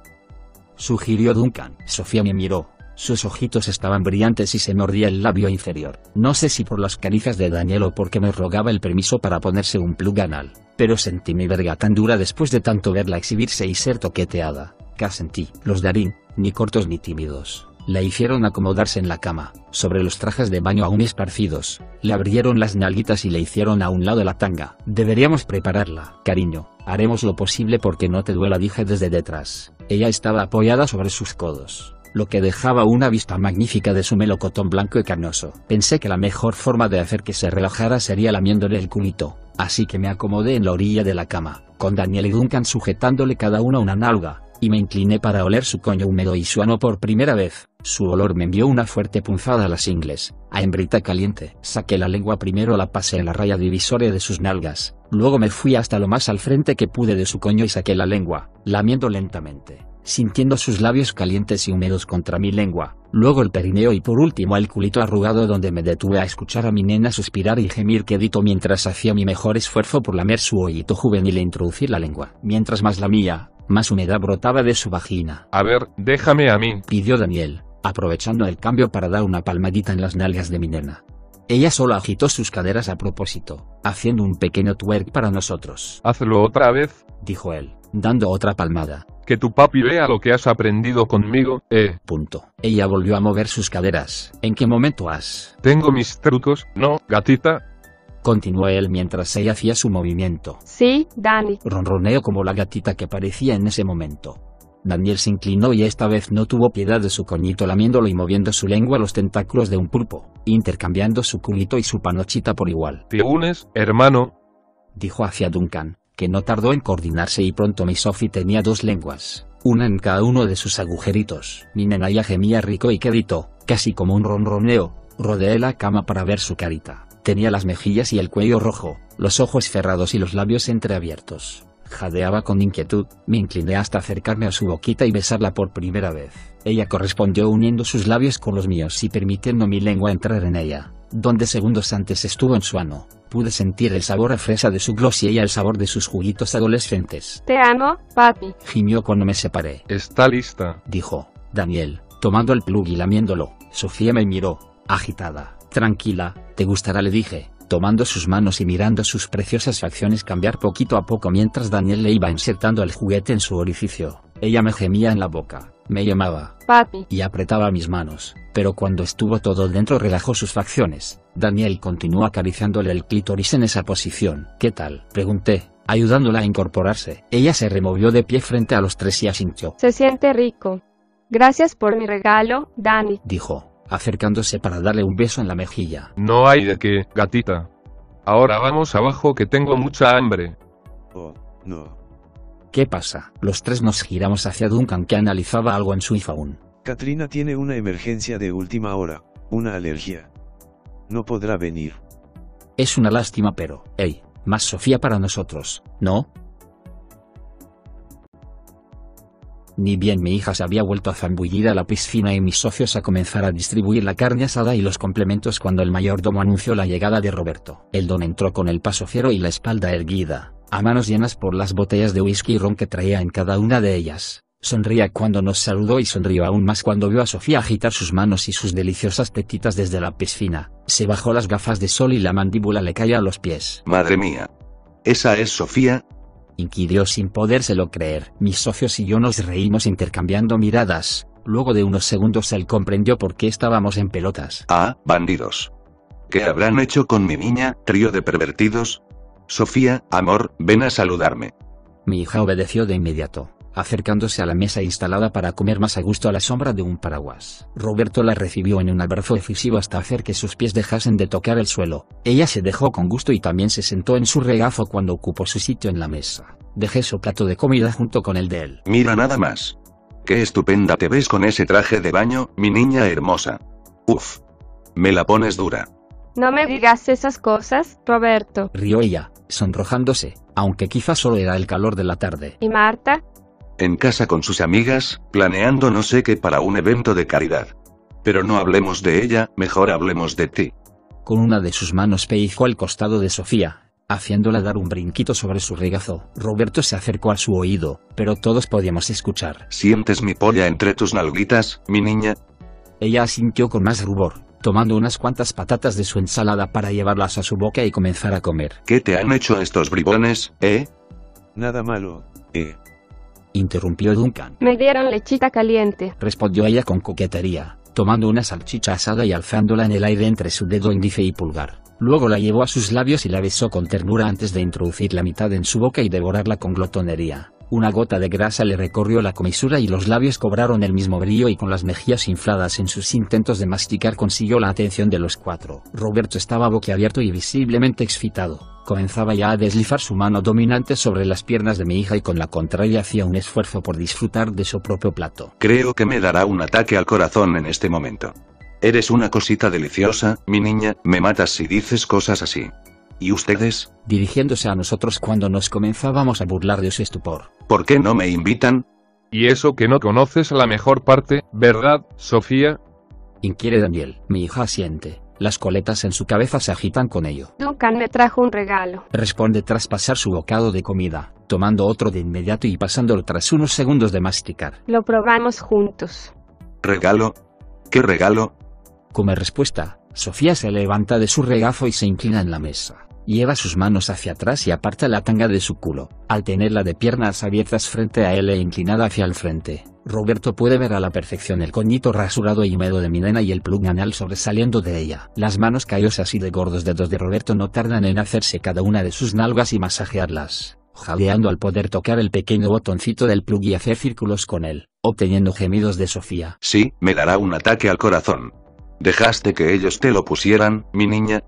Sugirió Duncan. Sofía me miró, sus ojitos estaban brillantes y se mordía el labio inferior. No sé si por las caricias de Daniel o porque me rogaba el permiso para ponerse un plug anal, pero sentí mi verga tan dura después de tanto verla exhibirse y ser toqueteada. ¿Qué sentí? Los Darín, ni cortos ni tímidos. La hicieron acomodarse en la cama, sobre los trajes de baño aún esparcidos, le abrieron las nalguitas y le hicieron a un lado la tanga. Deberíamos prepararla, cariño, haremos lo posible porque no te duela dije desde detrás. Ella estaba apoyada sobre sus codos lo que dejaba una vista magnífica de su melocotón blanco y carnoso. Pensé que la mejor forma de hacer que se relajara sería lamiéndole el culito, así que me acomodé en la orilla de la cama, con Daniel y Duncan sujetándole cada uno una nalga, y me incliné para oler su coño húmedo y suano por primera vez. Su olor me envió una fuerte punzada a las ingles, a hembrita caliente. Saqué la lengua primero la pasé en la raya divisoria de sus nalgas, luego me fui hasta lo más al frente que pude de su coño y saqué la lengua, lamiendo lentamente sintiendo sus labios calientes y húmedos contra mi lengua, luego el perineo y por último el culito arrugado donde me detuve a escuchar a mi nena suspirar y gemir quedito mientras hacía mi mejor esfuerzo por lamer su hoyito juvenil e introducir la lengua. Mientras más lamía, más humedad brotaba de su vagina. A ver, déjame a mí, pidió Daniel, aprovechando el cambio para dar una palmadita en las nalgas de mi nena. Ella solo agitó sus caderas a propósito, haciendo un pequeño twerk para nosotros. Hazlo otra vez, dijo él, dando otra palmada. Que tu papi vea lo que has aprendido conmigo, eh. Punto. Ella volvió a mover sus caderas. ¿En qué momento has? Tengo mis trucos, ¿no, gatita? Continuó él mientras ella hacía su movimiento. Sí, Dani. Ronroneo como la gatita que parecía en ese momento. Daniel se inclinó y esta vez no tuvo piedad de su coñito lamiéndolo y moviendo su lengua a los tentáculos de un pulpo, intercambiando su culito y su panochita por igual. ¿Te unes, hermano? Dijo hacia Duncan que no tardó en coordinarse y pronto mi Sophie tenía dos lenguas, una en cada uno de sus agujeritos. Mi nena ya gemía rico y quedito, casi como un ronroneo, rodeé la cama para ver su carita. Tenía las mejillas y el cuello rojo, los ojos cerrados y los labios entreabiertos. Jadeaba con inquietud, me incliné hasta acercarme a su boquita y besarla por primera vez. Ella correspondió uniendo sus labios con los míos y permitiendo mi lengua entrar en ella, donde segundos antes estuvo en su ano. Pude sentir el sabor a fresa de su gloss y el sabor de sus juguitos adolescentes. Te amo, papi. Gimió cuando me separé. Está lista, dijo Daniel, tomando el plug y lamiéndolo. Sofía me miró, agitada. Tranquila, te gustará, le dije, tomando sus manos y mirando sus preciosas facciones cambiar poquito a poco mientras Daniel le iba insertando el juguete en su orificio. Ella me gemía en la boca, me llamaba, papi, y apretaba mis manos, pero cuando estuvo todo dentro relajó sus facciones. Daniel continuó acariciándole el clítoris en esa posición. ¿Qué tal? Pregunté, ayudándola a incorporarse. Ella se removió de pie frente a los tres y asintió. Se siente rico. Gracias por mi regalo, Dani, dijo acercándose para darle un beso en la mejilla. No hay de qué, gatita. Ahora vamos abajo que tengo mucha hambre. Oh, no. ¿Qué pasa? Los tres nos giramos hacia Duncan que analizaba algo en su iPhone. Katrina tiene una emergencia de última hora, una alergia. No podrá venir. Es una lástima pero, hey, más Sofía para nosotros, ¿no? Ni bien mi hija se había vuelto a zambullir a la piscina y mis socios a comenzar a distribuir la carne asada y los complementos cuando el mayordomo anunció la llegada de Roberto. El don entró con el paso fiero y la espalda erguida, a manos llenas por las botellas de whisky y ron que traía en cada una de ellas. Sonría cuando nos saludó y sonrió aún más cuando vio a Sofía agitar sus manos y sus deliciosas tetitas desde la piscina. Se bajó las gafas de sol y la mandíbula le caía a los pies. Madre mía. ¿Esa es Sofía? inquirió sin podérselo creer. Mis socios y yo nos reímos intercambiando miradas. Luego de unos segundos él comprendió por qué estábamos en pelotas. Ah, bandidos. ¿Qué habrán hecho con mi niña, trío de pervertidos? Sofía, amor, ven a saludarme. Mi hija obedeció de inmediato, acercándose a la mesa instalada para comer más a gusto a la sombra de un paraguas. Roberto la recibió en un abrazo efusivo hasta hacer que sus pies dejasen de tocar el suelo. Ella se dejó con gusto y también se sentó en su regazo cuando ocupó su sitio en la mesa. Dejé su plato de comida junto con el de él. Mira nada más. Qué estupenda te ves con ese traje de baño, mi niña hermosa. Uf. Me la pones dura. No me digas esas cosas, Roberto. Rió ella, sonrojándose, aunque quizá solo era el calor de la tarde. ¿Y Marta? En casa con sus amigas, planeando no sé qué para un evento de caridad. Pero no hablemos de ella, mejor hablemos de ti. Con una de sus manos pellizcó al costado de Sofía, haciéndola dar un brinquito sobre su regazo. Roberto se acercó a su oído, pero todos podíamos escuchar. ¿Sientes mi polla entre tus nalguitas, mi niña? Ella asintió con más rubor, tomando unas cuantas patatas de su ensalada para llevarlas a su boca y comenzar a comer. ¿Qué te han hecho estos bribones, eh? Nada malo, eh. Interrumpió Duncan. Me dieron lechita caliente. Respondió ella con coquetería, tomando una salchicha asada y alzándola en el aire entre su dedo índice y pulgar. Luego la llevó a sus labios y la besó con ternura antes de introducir la mitad en su boca y devorarla con glotonería. Una gota de grasa le recorrió la comisura y los labios cobraron el mismo brillo y con las mejillas infladas en sus intentos de masticar consiguió la atención de los cuatro. Roberto estaba boquiabierto y visiblemente excitado. Comenzaba ya a deslizar su mano dominante sobre las piernas de mi hija y con la contraria hacía un esfuerzo por disfrutar de su propio plato. Creo que me dará un ataque al corazón en este momento. Eres una cosita deliciosa, mi niña, me matas si dices cosas así. ¿Y ustedes? Dirigiéndose a nosotros cuando nos comenzábamos a burlar de su estupor. ¿Por qué no me invitan? Y eso que no conoces la mejor parte, ¿verdad, Sofía? Inquiere Daniel. Mi hija asiente. Las coletas en su cabeza se agitan con ello. Duncan me trajo un regalo. Responde tras pasar su bocado de comida, tomando otro de inmediato y pasándolo tras unos segundos de masticar. Lo probamos juntos. ¿Regalo? ¿Qué regalo? Como respuesta, Sofía se levanta de su regazo y se inclina en la mesa. Lleva sus manos hacia atrás y aparta la tanga de su culo, al tenerla de piernas abiertas frente a él e inclinada hacia el frente. Roberto puede ver a la perfección el coñito rasurado y húmedo de mi nena y el plug anal sobresaliendo de ella. Las manos callosas y de gordos dedos de Roberto no tardan en hacerse cada una de sus nalgas y masajearlas, jadeando al poder tocar el pequeño botoncito del plug y hacer círculos con él, obteniendo gemidos de Sofía. Sí, me dará un ataque al corazón. ¿Dejaste que ellos te lo pusieran, mi niña?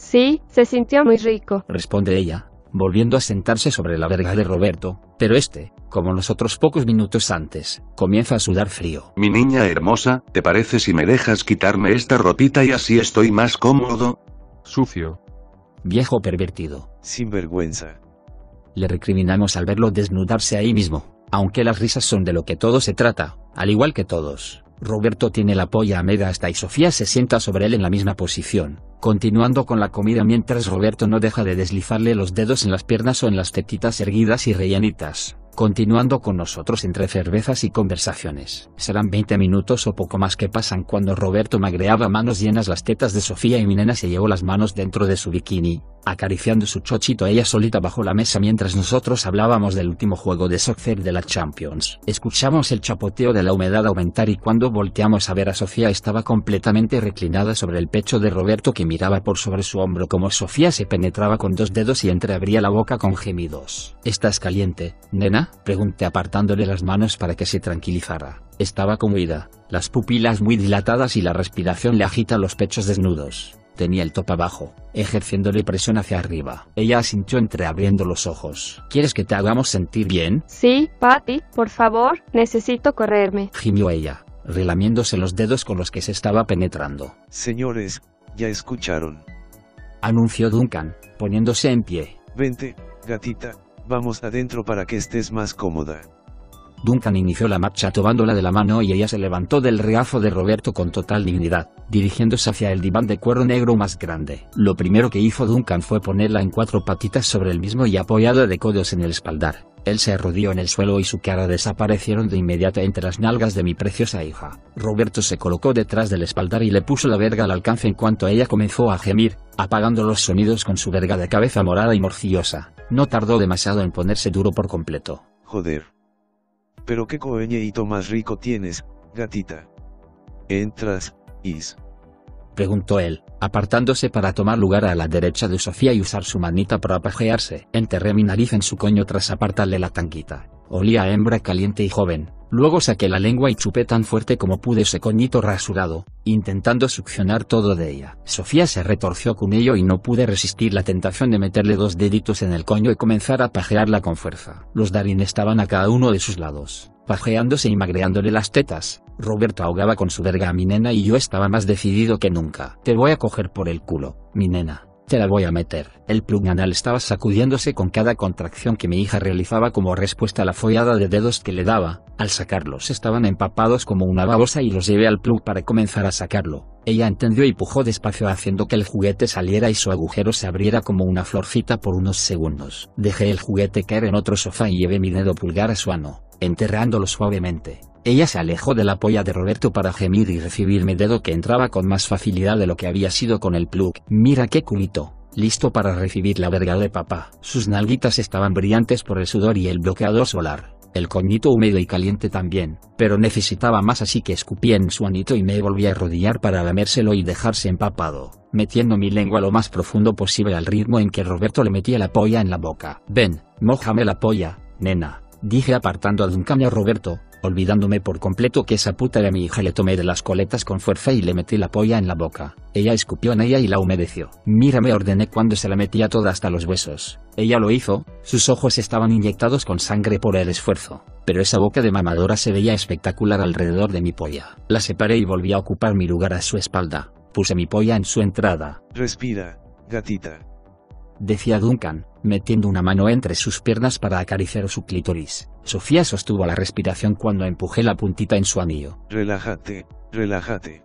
Sí, se sintió muy rico. responde ella, volviendo a sentarse sobre la verga de Roberto, pero este, como los otros pocos minutos antes, comienza a sudar frío. Mi niña hermosa, ¿te parece si me dejas quitarme esta ropita y así estoy más cómodo? Sucio. Viejo pervertido. Sinvergüenza. Le recriminamos al verlo desnudarse ahí mismo, aunque las risas son de lo que todo se trata, al igual que todos. Roberto tiene la polla a media hasta y Sofía se sienta sobre él en la misma posición, continuando con la comida mientras Roberto no deja de deslizarle los dedos en las piernas o en las tetitas erguidas y rellenitas, continuando con nosotros entre cervezas y conversaciones. Serán 20 minutos o poco más que pasan cuando Roberto magreaba manos llenas las tetas de Sofía y mi nena se llevó las manos dentro de su bikini, acariciando su chochito ella solita bajo la mesa mientras nosotros hablábamos del último juego de soccer de la Champions. Escuchamos el chapoteo de la humedad aumentar y cuando volteamos a ver a Sofía estaba completamente reclinada sobre el pecho de Roberto que miraba por sobre su hombro como Sofía se penetraba con dos dedos y entreabría la boca con gemidos. ¿Estás caliente, nena? Pregunté apartándole las manos para que se tranquilizara. Estaba conmovida, las pupilas muy dilatadas y la respiración le agita los pechos desnudos. Tenía el top abajo, ejerciéndole presión hacia arriba. Ella asintió entreabriendo los ojos. ¿Quieres que te hagamos sentir bien? Sí, Patty, por favor, necesito correrme. Gimió ella, relamiéndose los dedos con los que se estaba penetrando. Señores, ya escucharon. Anunció Duncan, poniéndose en pie. Vente, gatita, vamos adentro para que estés más cómoda. Duncan inició la marcha tomándola de la mano y ella se levantó del regazo de Roberto con total dignidad, dirigiéndose hacia el diván de cuero negro más grande. Lo primero que hizo Duncan fue ponerla en cuatro patitas sobre el mismo y apoyada de codos en el espaldar. Él se arrodilló en el suelo y su cara desaparecieron de inmediato entre las nalgas de mi preciosa hija. Roberto se colocó detrás del espaldar y le puso la verga al alcance en cuanto ella comenzó a gemir, apagando los sonidos con su verga de cabeza morada y morcillosa. No tardó demasiado en ponerse duro por completo. Joder. Pero qué coñeito más rico tienes, gatita. Entras, Is. Preguntó él, apartándose para tomar lugar a la derecha de Sofía y usar su manita para pajearse. Enterré mi nariz en su coño tras apartarle la tanguita. Olía a hembra caliente y joven. Luego saqué la lengua y chupé tan fuerte como pude ese coñito rasurado, intentando succionar todo de ella. Sofía se retorció con ello y no pude resistir la tentación de meterle dos deditos en el coño y comenzar a pajearla con fuerza. Los Darin estaban a cada uno de sus lados, pajeándose y magreándole las tetas. Roberto ahogaba con su verga a mi nena y yo estaba más decidido que nunca. Te voy a coger por el culo, mi nena. Te la voy a meter. El plug anal estaba sacudiéndose con cada contracción que mi hija realizaba como respuesta a la follada de dedos que le daba. Al sacarlos estaban empapados como una babosa y los llevé al plug para comenzar a sacarlo. Ella entendió y pujó despacio haciendo que el juguete saliera y su agujero se abriera como una florcita por unos segundos. Dejé el juguete caer en otro sofá y llevé mi dedo pulgar a su ano, enterrándolo suavemente. Ella se alejó de la polla de Roberto para gemir y recibir mi dedo que entraba con más facilidad de lo que había sido con el plug. Mira qué culito, listo para recibir la verga de papá. Sus nalguitas estaban brillantes por el sudor y el bloqueador solar. El coñito húmedo y caliente también, pero necesitaba más así que escupí en su anito y me volví a arrodillar para lamérselo y dejarse empapado, metiendo mi lengua lo más profundo posible al ritmo en que Roberto le metía la polla en la boca. Ven, mójame la polla, nena, dije apartando a Duncan y a Roberto, olvidándome por completo que esa puta era mi hija le tomé de las coletas con fuerza y le metí la polla en la boca. Ella escupió en ella y la humedeció. Mírame ordené cuando se la metía toda hasta los huesos. Ella lo hizo, sus ojos estaban inyectados con sangre por el esfuerzo, pero esa boca de mamadora se veía espectacular alrededor de mi polla. La separé y volví a ocupar mi lugar a su espalda. Puse mi polla en su entrada. Respira, gatita. Decía Duncan, metiendo una mano entre sus piernas para acariciar su clítoris. Sofía sostuvo la respiración cuando empujé la puntita en su anillo. Relájate, relájate.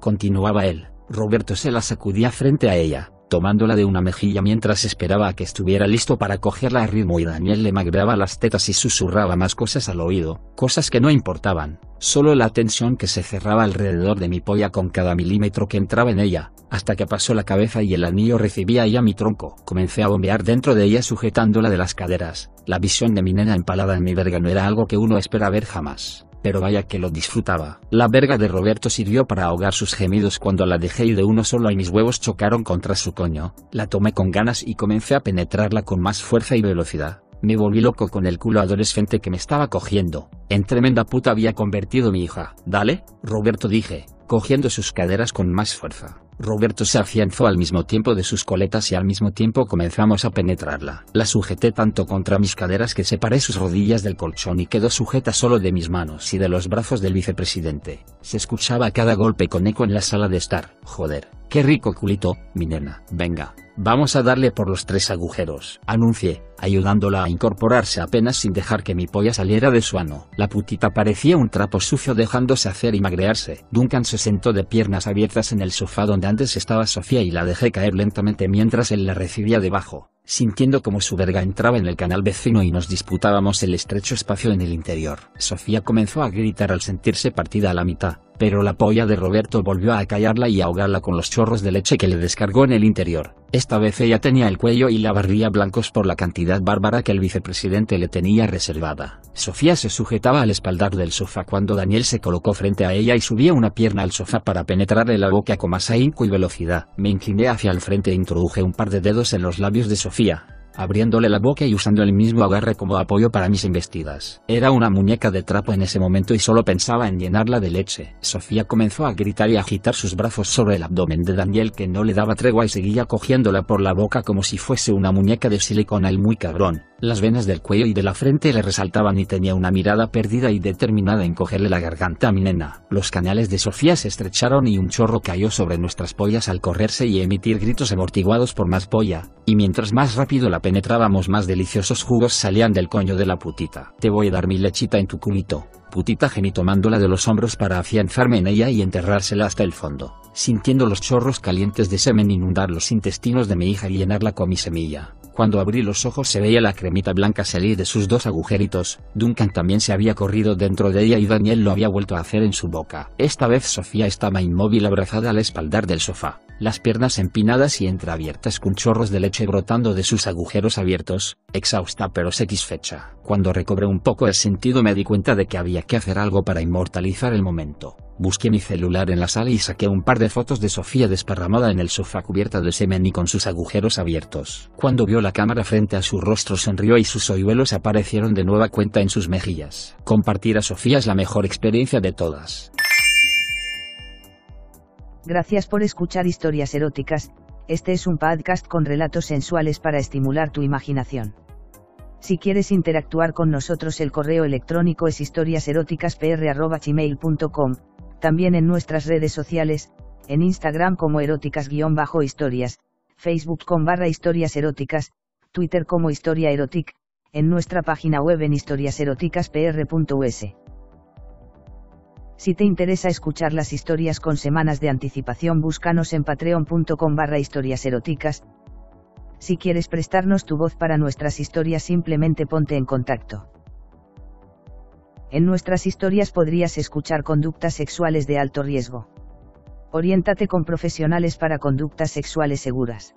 Continuaba él. Roberto se la sacudía frente a ella, tomándola de una mejilla mientras esperaba a que estuviera listo para cogerla a ritmo y Daniel le magreaba las tetas y susurraba más cosas al oído, cosas que no importaban, solo la tensión que se cerraba alrededor de mi polla con cada milímetro que entraba en ella, hasta que pasó la cabeza y el anillo recibía ya mi tronco. Comencé a bombear dentro de ella sujetándola de las caderas. La visión de mi nena empalada en mi verga no era algo que uno espera ver jamás. Pero vaya que lo disfrutaba. La verga de Roberto sirvió para ahogar sus gemidos cuando la dejé y de uno solo y mis huevos chocaron contra su coño. La tomé con ganas y comencé a penetrarla con más fuerza y velocidad. Me volví loco con el culo adolescente que me estaba cogiendo. En tremenda puta había convertido mi hija. Dale, Roberto dije, cogiendo sus caderas con más fuerza. Roberto se afianzó al mismo tiempo de sus coletas y al mismo tiempo comenzamos a penetrarla. La sujeté tanto contra mis caderas que separé sus rodillas del colchón y quedó sujeta solo de mis manos y de los brazos del vicepresidente. Se escuchaba cada golpe con eco en la sala de estar. Joder, qué rico culito, mi nena. Venga, vamos a darle por los tres agujeros. Anuncié, ayudándola a incorporarse apenas sin dejar que mi polla saliera de su ano. La putita parecía un trapo sucio dejándose hacer y magrearse. Duncan se sentó de piernas abiertas en el sofá donde antes estaba Sofía y la dejé caer lentamente mientras él la recibía debajo, sintiendo como su verga entraba en el canal vecino y nos disputábamos el estrecho espacio en el interior. Sofía comenzó a gritar al sentirse partida a la mitad, pero la polla de Roberto volvió a callarla y ahogarla con los chorros de leche que le descargó en el interior. Esta vez ella tenía el cuello y la barbilla blancos por la cantidad bárbara que el vicepresidente le tenía reservada. Sofía se sujetaba al espaldar del sofá cuando Daniel se colocó frente a ella y subía una pierna al sofá para penetrarle la boca con más ahínco y velocidad. Me incliné hacia el frente e introduje un par de dedos en los labios de Sofía, abriéndole la boca y usando el mismo agarre como apoyo para mis embestidas. Era una muñeca de trapo en ese momento y solo pensaba en llenarla de leche. Sofía comenzó a gritar y agitar sus brazos sobre el abdomen de Daniel que no le daba tregua y seguía cogiéndola por la boca como si fuese una muñeca de silicona el muy cabrón. Las venas del cuello y de la frente le resaltaban y tenía una mirada perdida y determinada en cogerle la garganta a mi nena. Los canales de Sofía se estrecharon y un chorro cayó sobre nuestras pollas al correrse y emitir gritos amortiguados por más polla, y mientras más rápido la penetrábamos más deliciosos jugos salían del coño de la putita. Te voy a dar mi lechita en tu culito. Putita gemí tomándola de los hombros para afianzarme en ella y enterrársela hasta el fondo, sintiendo los chorros calientes de semen inundar los intestinos de mi hija y llenarla con mi semilla. Cuando abrí los ojos se veía la cremita blanca salir de sus dos agujeritos. Duncan también se había corrido dentro de ella y Daniel lo había vuelto a hacer en su boca. Esta vez Sofía estaba inmóvil abrazada al espaldar del sofá. Las piernas empinadas y entreabiertas con chorros de leche brotando de sus agujeros abiertos, exhausta pero satisfecha. Cuando recobré un poco el sentido me di cuenta de que había que hacer algo para inmortalizar el momento. Busqué mi celular en la sala y saqué un par de fotos de Sofía desparramada en el sofá cubierta de semen y con sus agujeros abiertos. Cuando vio la cámara frente a su rostro sonrió y sus hoyuelos aparecieron de nueva cuenta en sus mejillas. Compartir a Sofía es la mejor experiencia de todas. Gracias por escuchar historias eróticas, este es un podcast con relatos sensuales para estimular tu imaginación. Si quieres interactuar con nosotros el correo electrónico es historiaseroticaspr.gmail.com, también en nuestras redes sociales, en Instagram como eróticas-historias, Facebook con barra historias eróticas, Twitter como historia erotic, en nuestra página web en historiaseroticaspr.us. Si te interesa escuchar las historias con semanas de anticipación, búscanos en patreon.com barra historias eróticas. Si quieres prestarnos tu voz para nuestras historias, simplemente ponte en contacto. En nuestras historias podrías escuchar conductas sexuales de alto riesgo. Oriéntate con profesionales para conductas sexuales seguras.